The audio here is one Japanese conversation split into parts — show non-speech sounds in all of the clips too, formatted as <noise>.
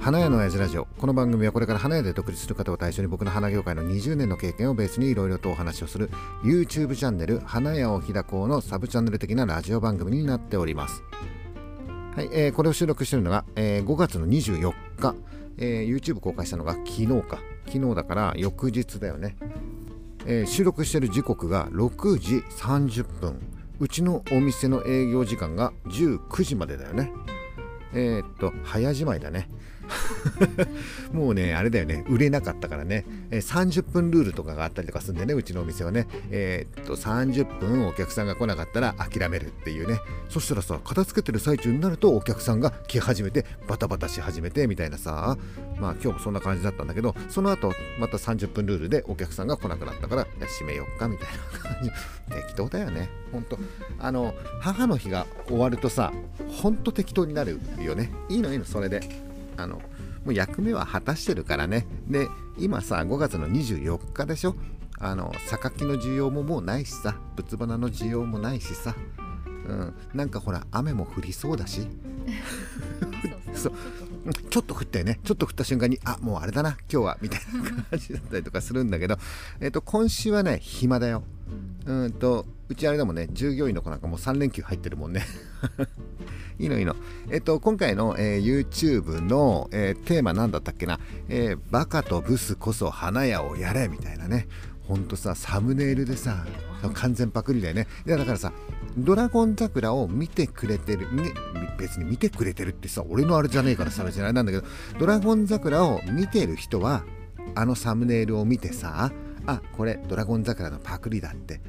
花屋の親父ラジオ。この番組はこれから花屋で独立する方を対象に僕の花業界の20年の経験をベースにいろいろとお話をする YouTube チャンネル花屋を開こうのサブチャンネル的なラジオ番組になっております。はい、えー、これを収録しているのが、えー、5月の24日、えー、YouTube 公開したのが昨日か。昨日だから翌日だよね、えー、収録している時刻が6時30分。うちのお店の営業時間が19時までだよね。えー、っと早じまいだね。<laughs> もうね、あれだよね、売れなかったからね、えー、30分ルールとかがあったりとかするんでね、うちのお店はね、えー、っと、30分お客さんが来なかったら諦めるっていうね、そしたらさ、片付けてる最中になるとお客さんが来始めて、バタバタし始めてみたいなさ、まあ今日もそんな感じだったんだけど、その後、また30分ルールでお客さんが来なくなったから、閉めよっかみたいな感じ。<laughs> 適当だよね、ほんと。あの、母の日が終わるとさ、ほんと適当になるよね。いいのいいの、それで。あのもう役目は果たしてるからね。で今さ5月の24日でしょ？あの榊の需要ももうないしさ仏花の需要もないしさ、うん、なんかほら雨も降りそうだし。<laughs> そう <laughs> ちょっと降ったよね。ちょっと降った瞬間にあもうあれだな。今日は。みたいな感じだったりとかするんだけど、えっと、今週はね暇だよ。うんとうちあれだもんね。従業員の子なんかもう3連休入ってるもんね。<laughs> いいのいいの。えっと、今回の、えー、YouTube の、えー、テーマ何だったっけな、えー、バカとブスこそ花屋をやれみたいなね。ほんとさ、サムネイルでさ、完全パクリだよね。いやだからさ、ドラゴン桜を見てくれてる、ね、別に見てくれてるってさ、俺のあれじゃねえからさ、別にあれなんだけど、ドラゴン桜を見てる人は、あのサムネイルを見てさ、あこれドラゴン桜のパクリだって。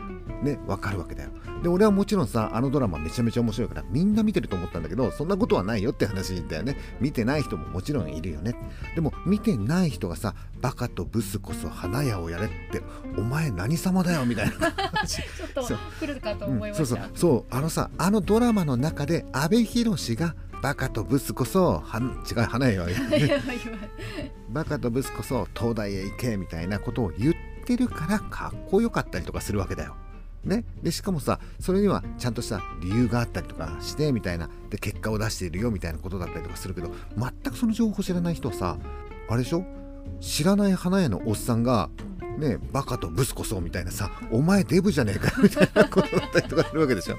ね分かるわけだよ。で俺はもちろんさあのドラマめちゃめちゃ面白いからみんな見てると思ったんだけどそんなことはないよって話だよね。見てない人ももちろんいるよね。でも見てない人がさバカとブスこそ花屋をやれってお前何様だよみたいな。<laughs> ちょっと来るかと思いました、うん、そうそう。そうあのさあのドラマの中で阿部寛がバカとブスこそは違う花屋を <laughs> やれバカとブスこそ東大へ行けみたいなことを言ってってるからかっこよかったりとかするわけだよ。ね、でしかもさそれにはちゃんとした理由があったりとかしてみたいな。で結果を出しているよみたいなことだったりとかするけど全くその情報知らない人はさあれでしょ？知らない花屋のおっさんがねバカとブスこそみたいなさお前デブじゃねえか <laughs> みたいなことだったりとかするわけでしょ、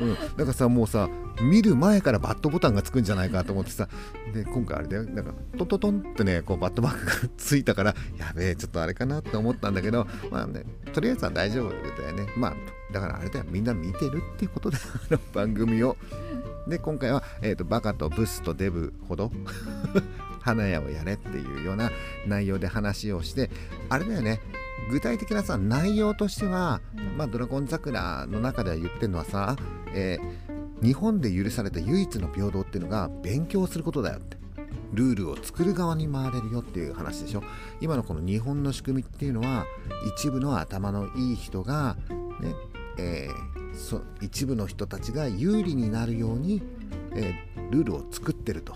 うん、だからさもうさ見る前からバットボタンがつくんじゃないかと思ってさで今回あれだよ。なんかトントントンってねこうバットマークがついたからやべえちょっとあれかなって思ったんだけどまあねとりあえずは大丈夫だよね。まあだからあれだよ。みんな見てるっていうことだ。よ <laughs> あの番組を。で今回は、えーと、バカとブスとデブほど花屋をやれっていうような内容で話をしてあれだよね。具体的なさ内容としては、まあ、ドラゴン桜の中では言ってるのはさ、えー、日本で許された唯一の平等っていうのが勉強することだよって。ルールを作る側に回れるよっていう話でしょ。今のこの日本の仕組みっていうのは一部の頭のいい人がねえー、そ一部の人たちが有利になるように、えー、ルールを作ってると。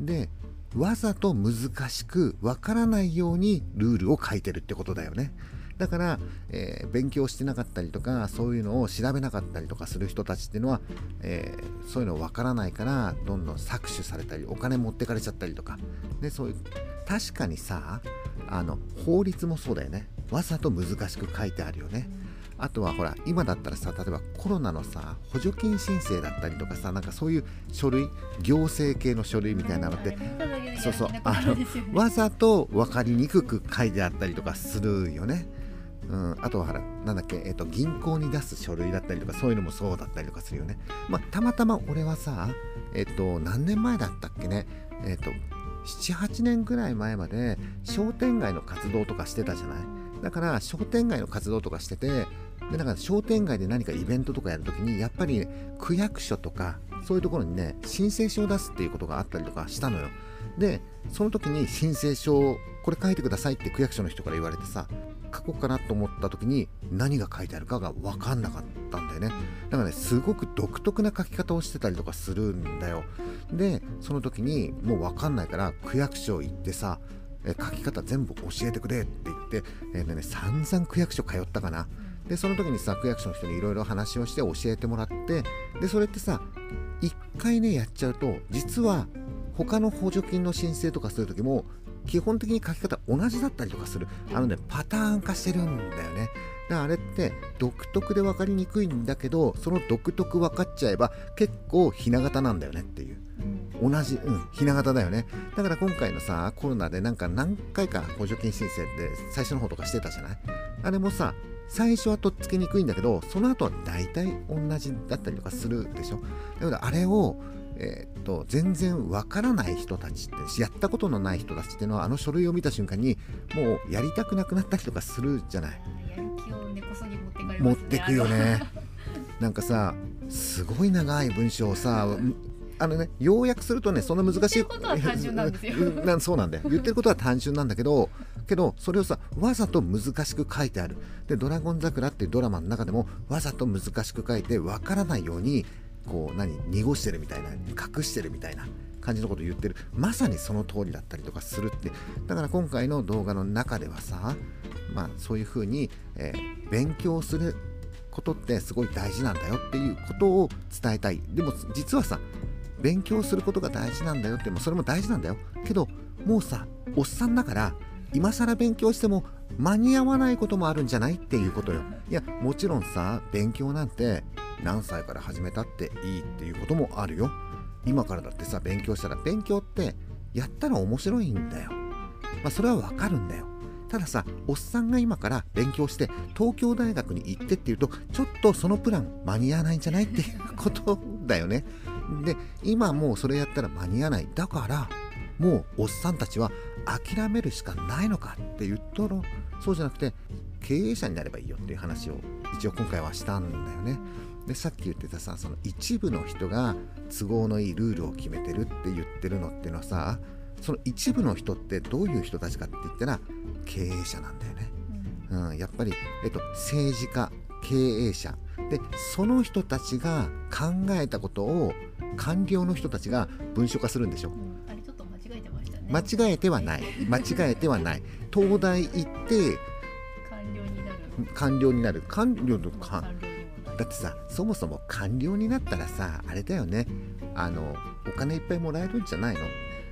でわざと難しくわからないようにルールを書いてるってことだよね。だから、えー、勉強してなかったりとかそういうのを調べなかったりとかする人たちっていうのは、えー、そういうのわからないからどんどん搾取されたりお金持ってかれちゃったりとかでそういう確かにさあの法律もそうだよねわざと難しく書いてあるよね。あとはほら今だったらさ例えばコロナのさ補助金申請だったりとかさなんかそういう書類行政系の書類みたいなのってそうそうあのわざと分かりにくく書いてあったりとかするよね。うん、あとはほらなんだっけ、えーと、銀行に出す書類だったりとかそういうのもそうだったりとかするよね。まあ、たまたま俺はさ、えっ、ー、と何年前だったっけね、えっ、ー、と78年ぐらい前まで商店街の活動とかしてたじゃないだから商店街の活動とかしててでなんか商店街で何かイベントとかやるときにやっぱり、ね、区役所とかそういうところにね申請書を出すっていうことがあったりとかしたのよ。でその時に申請書をこれ書いてくださいって区役所の人から言われてさ書こうかなと思った時に何が書いてあるかが分かんなかったんだよね。だからねすごく独特な書き方をしてたりとかするんだよ。でその時にもう分かんないから区役所行ってさえ書き方全部教えてくれって言って、えーね、散々区役所通ったかな。でその時にさ区役所の人にいろいろ話をして教えてもらってでそれってさ1回ねやっちゃうと実は他の補助金の申請とかする時も基本的に書き方同じだったりとかする。あのねパターン化してるんだよね。だからあれって独特で分かりにくいんだけどその独特分かっちゃえば結構ひな形なんだよねっていう。同じ、うん、ひな形だよね。だから今回のさコロナでなんか何回か補助金申請って最初の方とかしてたじゃない？あれもさ最初はとっつきにくいんだけどその後は大体同じだったりとかするでしょ。だからあれをえー、っと全然わからない人たちってやったことのない人たちっていうのはあの書類を見た瞬間にもうやりたくなくなったりとかするじゃない。やる気を根こそぎ持ってかれますね持ってくよね。<laughs> なんかさすごい長い文章をさあのね要約するとねそん。な難しい。ことは単純なんですよ。なそうなんだよ。<laughs> 言ってることは単純なんだけどけどそれをさわざと難しく書いてある。で「ドラゴン桜」っていうドラマの中でもわざと難しく書いてわからないようにこう何濁してるみたいな隠してるみたいな感じのことを言ってる。まさにその通りだったりとかするって。だから今回の動画の中ではさまあそういうふうに、えー、勉強することってすごい大事なんだよっていうことを伝えたい。でも実はさ勉強することが大事なんだよってもそれも大事なんだよ。けどもうさおっさんだから今更勉強しても間に合わないこともあるんじゃないっていうことよ。いやもちろんさ勉強なんて何歳から始めたっていいっていうこともあるよ。今からだってさ勉強したら勉強ってやったら面白いんだよ。まあそれはわかるんだよ。たださおっさんが今から勉強して東京大学に行ってっていうとちょっとそのプラン間に合わないんじゃないっていうことだよね。で今もうそれやったら間に合わない。だからもうおっさんたちは諦めるしかないのかって言ったらそうじゃなくて経営者になればいいよっていう話を一応今回はしたんだよね。でさっき言ってたさその一部の人が都合のいいルールを決めてるって言ってるのっていうのはさその一部の人ってどういう人たちかって言ったら経営者なんだよね、うん、やっぱり、えっと、政治家経営者。でその人たちが考えたことを官僚の人たちが文書化するんでしょ、う。ん、あれちょっと間違えてましたね。間違えてはない。<laughs> 間違えてはない。東大行って官僚になる。官僚になる。官僚の官だってさそもそも官僚になったらさあれだよね。あのお金いっぱいもらえるんじゃないの？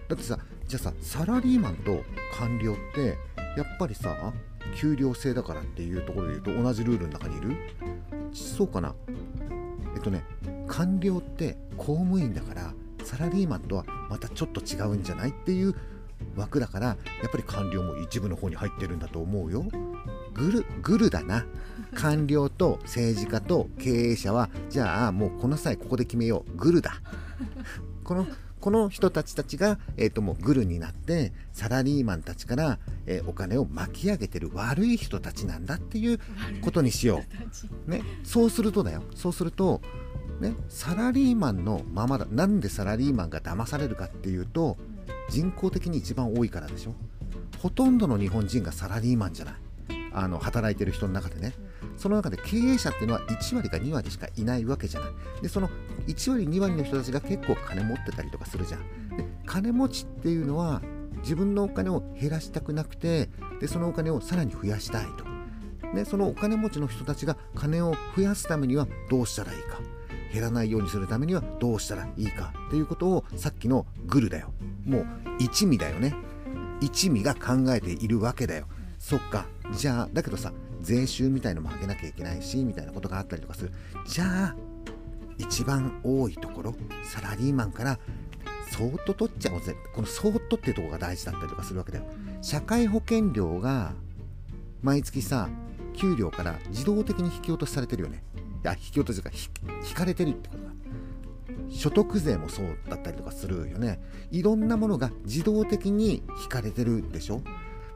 だってさじゃあさサラリーマンと官僚ってやっぱりさ給料制だからっていうところで言うと同じルールの中にいる？そうかな？えっとね官僚って公務員だからサラリーマンとはまたちょっと違うんじゃないっていう枠だからやっぱり官僚も一部の方に入ってるんだと思うよ。グルグルだな。官僚と政治家と経営者はじゃあもうこの際ここで決めよう。グルだ。このこの人たちたちが、えーと、もうグルになってサラリーマンたちから、えー、お金を巻き上げてる悪い人たちなんだっていうことにしよう、ね、そうするとだよ。そうすると、ね、サラリーマンのままだなんでサラリーマンが騙されるかっていうと人口的に一番多いからでしょ。ほとんどの日本人がサラリーマンじゃない。あの働いてる人の中でね。その中で経営者っていうのは1割か2割しかいないわけじゃない。でその1割2割の人たちが結構金持ってたりとかするじゃん。で金持ちっていうのは自分のお金を減らしたくなくてでそのお金をさらに増やしたいと。でそのお金持ちの人たちが金を増やすためにはどうしたらいいか。減らないようにするためにはどうしたらいいかっていうことをさっきのグルだよ。もう一味だよね。一味が考えているわけだよ。そっか。じゃあだけどさ税収みたいのも上げなきゃいけないしみたいなことがあったりとかする。じゃあ一番多いところサラリーマンからそーっと取っちゃおうぜ。このそーっとっていうとこが大事だったりとかするわけだよ。社会保険料が毎月さ給料から自動的に引き落としされてるよね。いや引き落としが引かれてるってことだ。所得税もそうだったりとかするよね。いろんなものが自動的に引かれてるでしょ。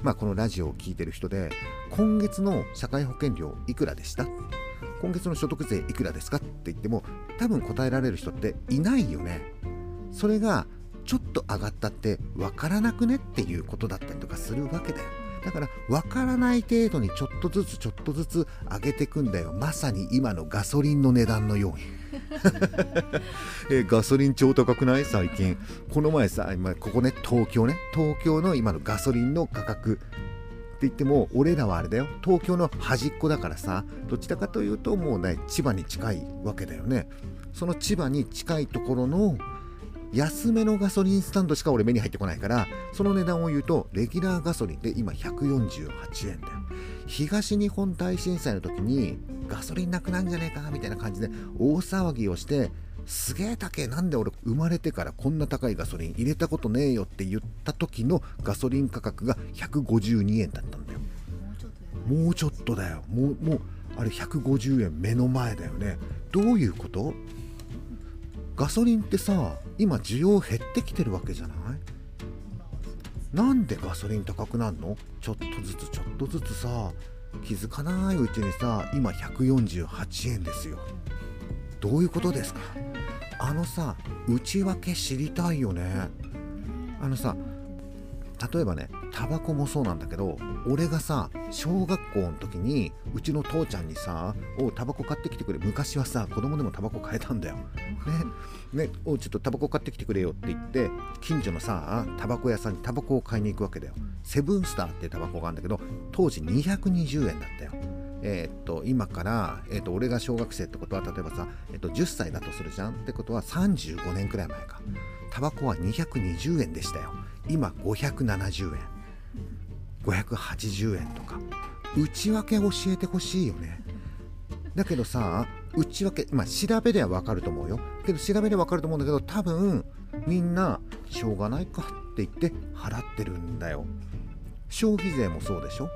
まあ、このラジオを聴いてる人で今月の社会保険料いくらでした？今月の所得税いくらですかって言っても多分答えられる人っていないよね。それがちょっと上がったって分からなくねっていうことだったりとかするわけだよ。だから分からない程度にちょっとずつちょっとずつ上げていくんだよ。まさに今のガソリンの値段のように。<laughs> えガソリン超高くない？最近。この前さ今ここね東京ね。東京の今のガソリンの価格って言っても俺らはあれだよ。東京の端っこだからさどちらかというともうね千葉に近いわけだよね。その千葉に近いところの安めのガソリンスタンドしか俺目に入ってこないからその値段を言うとレギュラーガソリンで今148円だよ。東日本大震災の時にガソリンなくなんじゃねえかみたいな感じで大騒ぎをしてすげえ高えなんで俺生まれてからこんな高いガソリン入れたことねえよって言った時のガソリン価格が152円だったんだよ。もうちょっとだよ。もうもうあれ150円目の前だよね。どういうこと？ガソリンってさ今需要減ってきてるわけじゃない？なんでガソリン高くなるの？ちょっとずつちょっとずつさ気づかないうちにさ今148円ですよ。どういうことですか？あのさ内訳知りたいよね。あのさ例えばねタバコもそうなんだけど俺がさ小学校の時にうちの父ちゃんにさ「おタバコ買ってきてくれ」昔はさ子供でもタバコ買えたんだよ。ねねおちょっとタバコ買ってきてくれよって言って近所のさタバコ屋さんにタバコを買いに行くわけだよ。セブンスターってタバコがあるんだけど当時220円だったよ。えーっと今から、えーっと俺が小学生ってことは例えばさ、えーっと10歳だとするじゃんってことは35年くらい前かタバコは220円でしたよ今570円。580円とか。内訳教えてほしいよね。だけどさ内訳まあ調べでは分かると思うよ。けど調べでは分かると思うんだけど多分みんなしょうがないかって言って払ってるんだよ。消費税もそうでしょ。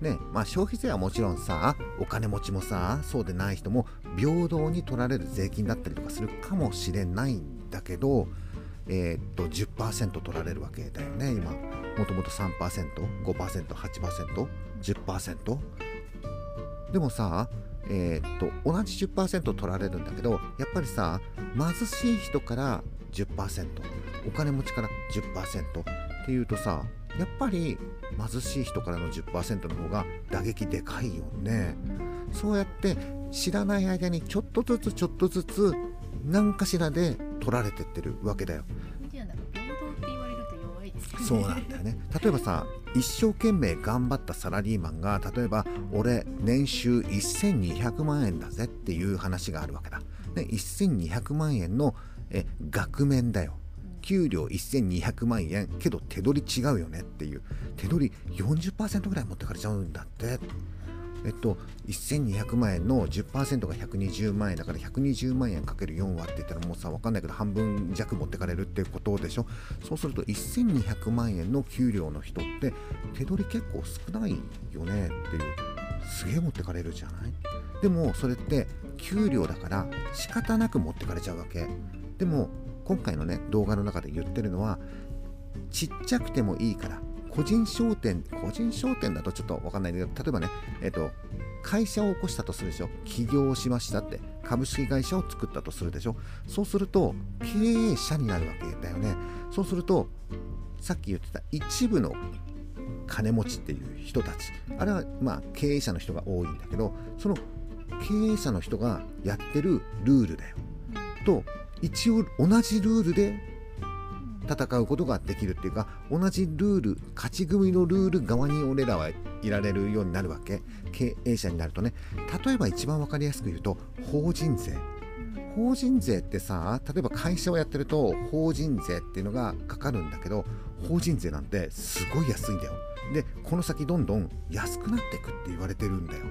ねまあ消費税はもちろんさお金持ちもさそうでない人も平等に取られる税金だったりとかするかもしれないんだけどえーっと10%取られるわけだよね。今もともと 3%5%8%10% でもさえーっと同じ10%取られるんだけどやっぱりさ貧しい人から10%お金持ちから10%っていうとさやっぱり貧しい人からの10%の方が打撃でかいよね。そうやって知らない間にちょっとずつちょっとずつ何かしらで取られてってるわけだよ。そうなんだよね。例えばさ一生懸命頑張ったサラリーマンが例えば俺年収1200万円だぜっていう話があるわけだ、ね、1200万円のえ額面だよ。給料1200万円けど手取り違うよねっていう。手取り40%ぐらい持ってかれちゃうんだってえっと1200万円の10%が120万円だから120万円かける4割って言ったらもうさ分かんないけど半分弱持ってかれるっていうことでしょ？そうすると1200万円の給料の人って手取り結構少ないよねっていうすげえ持ってかれるじゃない？でもそれって給料だから仕方なく持ってかれちゃうわけ。でも今回のね動画の中で言ってるのはちっちゃくてもいいから個人商店個人商店だとちょっと分かんないんだけど例えばねえっと会社を起こしたとするでしょ。起業をしましたって株式会社を作ったとするでしょ。そうすると経営者になるわけだよね。そうするとさっき言ってた一部の金持ちっていう人たち。あれはまあ経営者の人が多いんだけどその経営者の人がやってるルールだよ。と一応同じルールで戦うことができるっていうか同じルール勝ち組のルール側に俺らはいられるようになるわけ。経営者になるとね。例えば一番分かりやすく言うと法人税。法人税ってさ例えば会社をやってると法人税っていうのがかかるんだけど法人税なんてすごい安いんだよ。でこの先どんどん安くなっていくって言われてるんだよ。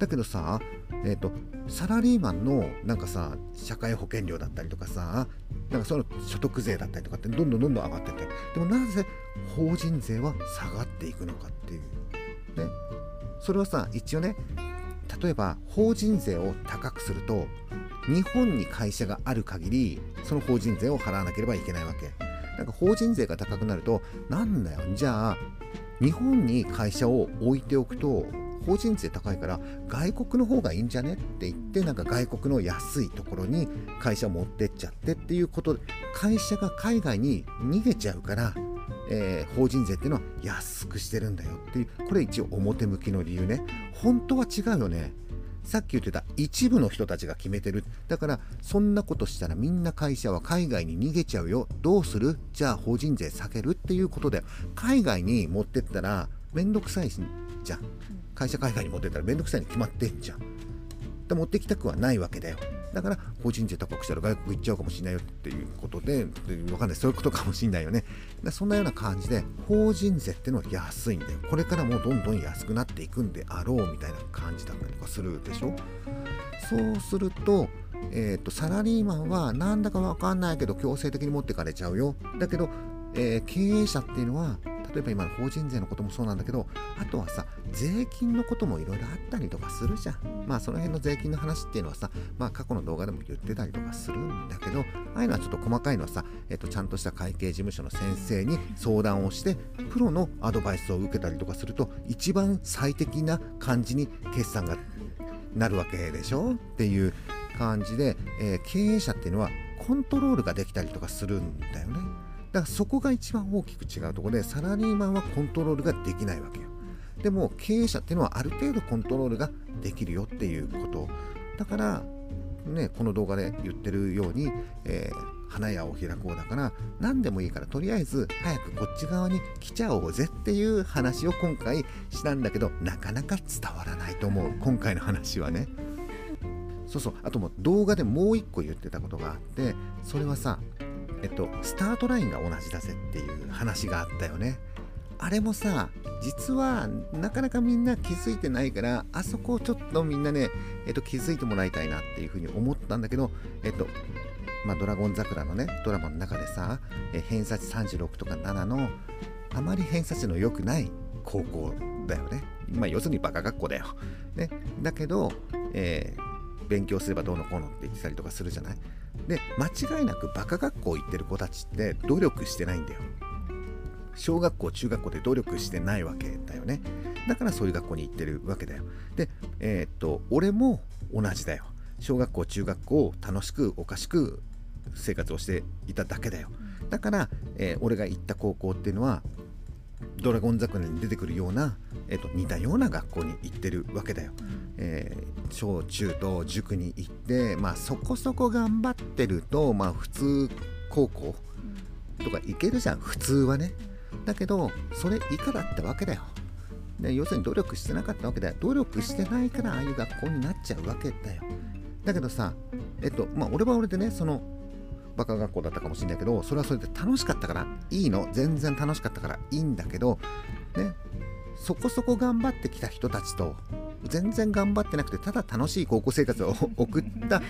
だけどさ、えー、とサラリーマンのなんかさ社会保険料だったりとかさなんかその所得税だったりとかってどんどんどんどん上がってて。でもなぜ法人税は下がっていくのかっていう。ね。それはさ一応ね例えば法人税を高くすると日本に会社がある限りその法人税を払わなければいけないわけ。なんか法人税が高くなるとなんだよ。じゃあ日本に会社を置いておくと法人税高いから外国の方がいいんじゃねって言ってなんか外国の安いところに会社持ってっちゃってっていうことで会社が海外に逃げちゃうから、えー法人税っていうのは安くしてるんだよっていうこれ一応表向きの理由ね。本当は違うよね。さっき言ってた一部の人たちが決めてる。だからそんなことしたらみんな会社は海外に逃げちゃうよ。どうする？じゃあ法人税下げるっていうことで海外に持ってったらめんどくさいじゃん。会社海外に持ってたらめんどくさいに決まってんじゃん。で持ってきたくはないわけだよ。だから法人税高くしたら外国行っちゃうかもしれないよっていうことでわかんない。そういうことかもしれないよね。そんなような感じで法人税ってのは安いんだよ。これからもどんどん安くなっていくんであろうみたいな感じだったりとかするでしょ。そうするとえーと、サラリーマンはなんだかわかんないけど強制的に持ってかれちゃうよ。だけど、えー、経営者っていうのは例えば今の法人税のこともそうなんだけどあとはさ税金のこともいろいろあったりとかするじゃんまあその辺の税金の話っていうのはさまあ過去の動画でも言ってたりとかするんだけどああいうのはちょっと細かいのはさ、えっと、ちゃんとした会計事務所の先生に相談をしてプロのアドバイスを受けたりとかすると一番最適な感じに決算がなるわけでしょ？っていう感じで、えー、経営者っていうのはコントロールができたりとかするんだよね。だからそこが一番大きく違うところでサラリーマンはコントロールができないわけよ。でも経営者っていうのはある程度コントロールができるよっていうこと。だからねこの動画で言ってるように、えー、花屋を開こうだから何でもいいからとりあえず早くこっち側に来ちゃおうぜっていう話を今回したんだけどなかなか伝わらないと思う。今回の話はね。そうそう。あとも動画でもう一個言ってたことがあってそれはさえっと、スタートラインが同じだぜっていう話があったよね。あれもさ、実はなかなかみんな気づいてないから、あそこをちょっとみんなね、えっと、気づいてもらいたいなっていうふうに思ったんだけど、えっと、まあ、ドラゴン桜のね、ドラマの中でさ、え偏差値36とか7の、あまり偏差値の良くない高校だよね。まあ、要するにバカ学校だよ。ね、だけど、えー、勉強すればどうのこうのって言ってたりとかするじゃない？で間違いなくバカ学校行ってる子たちって努力してないんだよ。小学校中学校で努力してないわけだよね。だからそういう学校に行ってるわけだよ。でえー、っと俺も同じだよ。小学校中学校楽しくおかしく生活をしていただけだよ。だから、えー、俺が行った高校っていうのはドラゴン桜に出てくるような、えーと、似たような学校に行ってるわけだよ。えー、小中と塾に行って、まあ、そこそこ頑張ってると、まあ、普通高校とか行けるじゃん普通はね。だけどそれ以下だったわけだよ。で要するに努力してなかったわけだよ。努力してないからああいう学校になっちゃうわけだよ。だけどさ、えっと、まあ、俺は俺でね、そのバカ学校だったかもしれないけどそれはそれで楽しかったからいいの。全然楽しかったからいいんだけどね。そこそこ頑張ってきた人たちと全然頑張ってなくてただ楽しい高校生活を送った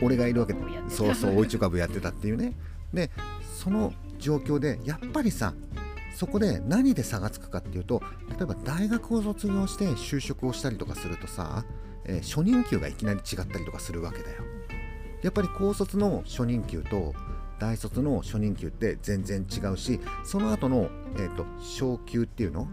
俺がいるわけ。でそうそう追いちょかぶやってたっていうね。でその状況でやっぱりさそこで何で差がつくかっていうと例えば大学を卒業して就職をしたりとかするとさ、えー、初任給がいきなり違ったりとかするわけだよ。やっぱり高卒の初任給と大卒の初任給って全然違うしその後の、えーと、昇給っていうの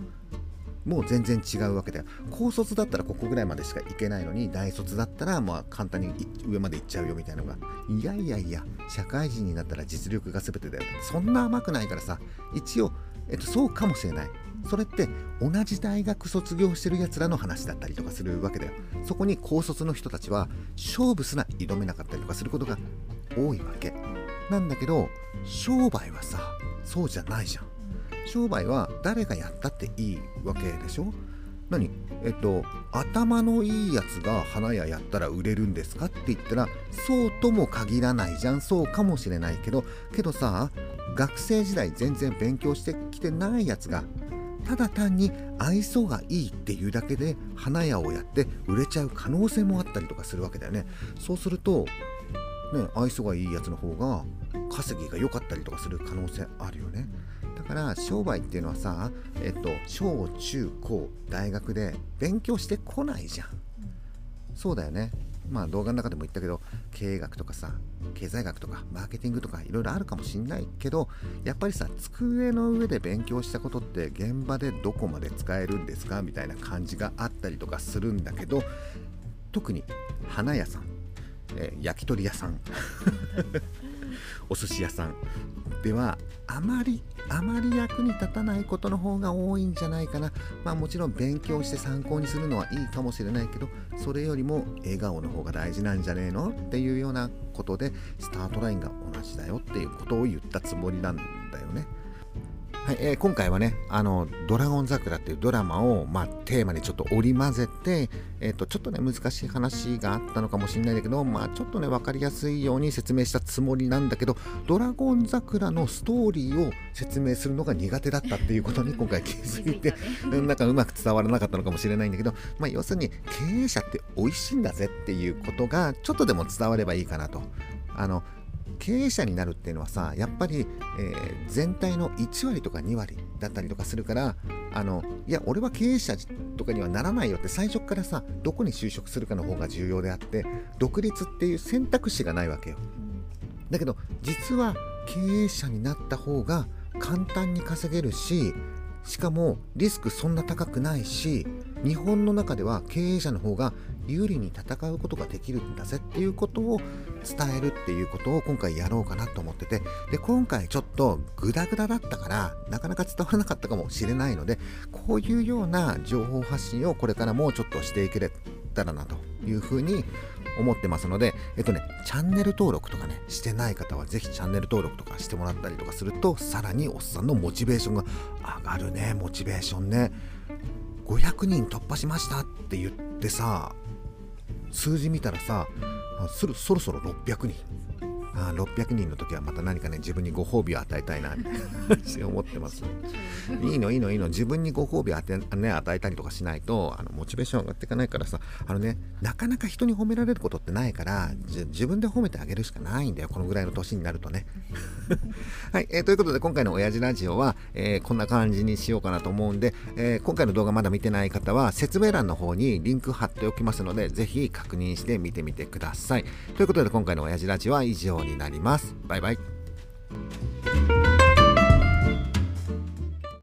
もう全然違うわけだよ。高卒だったらここぐらいまでしか行けないのに大卒だったらまあ簡単に上まで行っちゃうよみたいなのが。いやいやいや社会人になったら実力が全てだよそんな甘くないからさ。一応、えっと、そうかもしれない。それって同じ大学卒業してるやつらの話だったりとかするわけだよ。そこに高卒の人たちは勝負すら挑めなかったりとかすることが多いわけ。なんだけど商売はさそうじゃないじゃん。商売は誰がやったっていいわけでしょ？何？えっと頭のいいやつが花屋やったら売れるんですかって言ったらそうとも限らないじゃん。そうかもしれないけどけどさ学生時代全然勉強してきてないやつがただ単に愛想がいいっていうだけで花屋をやって売れちゃう可能性もあったりとかするわけだよね。そうするとね愛想がいいやつの方が稼ぎが良かったりとかする可能性あるよね。だから商売っていうのはさえっと小中高大学で勉強してこないじゃん。そうだよね。まあ動画の中でも言ったけど経営学とかさ経済学とかマーケティングとかいろいろあるかもしんないけどやっぱりさ机の上で勉強したことって現場でどこまで使えるんですか？みたいな感じがあったりとかするんだけど特に花屋さん、え、焼き鳥屋さん <laughs> お寿司屋さんではあまりあまり役に立たないことの方が多いんじゃないかな。まあもちろん勉強して参考にするのはいいかもしれないけどそれよりも笑顔の方が大事なんじゃねえの？っていうようなことでスタートラインが同じだよっていうことを言ったつもりなんだよ。はいえー今回はねあの「ドラゴン桜」っていうドラマを、まあ、テーマにちょっと織り交ぜて、えー、とちょっとね難しい話があったのかもしれないんだけど、まあ、ちょっとね分かりやすいように説明したつもりなんだけど「ドラゴン桜」のストーリーを説明するのが苦手だったっていうことに <laughs> 今回気づいてなんかうまく伝わらなかったのかもしれないんだけど、まあ、要するに経営者って美味しいんだぜっていうことがちょっとでも伝わればいいかなと。あの経営者になるっていうのはさやっぱり、えー全体の1割とか2割だったりとかするからあのいや俺は経営者とかにはならないよって最初からさどこに就職するかの方が重要であって独立っていう選択肢がないわけよ。だけど実は経営者になった方が簡単に稼げるししかもリスクそんな高くないし日本の中では経営者の方が有利に戦うことができるんだぜっていうことを伝えるっていうことを今回やろうかなと思っててで今回ちょっとグダグダだったからなかなか伝わらなかったかもしれないのでこういうような情報発信をこれからもうちょっとしていけたらなというふうに思ってますので、えっとね、チャンネル登録とかね、してない方はぜひチャンネル登録とかしてもらったりとかすると、さらにおっさんのモチベーションが上がるね、モチベーションね。500人突破しましたって言ってさ、数字見たらさ、そろそろ600人。あ600人の時はまた何かね自分にご褒美を与えたいなって思ってます。いいのいいのいいの自分にご褒美を与え,、ね、与えたりとかしないとあのモチベーション上がっていかないからさあのねなかなか人に褒められることってないからじ自分で褒めてあげるしかないんだよこのぐらいの年になるとね。<laughs> はい、えーということで今回の親父ラジオは、えーこんな感じにしようかなと思うんで、えー今回の動画まだ見てない方は説明欄の方にリンク貼っておきますのでぜひ確認して見てみてください。ということで今回の親父ラジオは以上になります。バイバイ。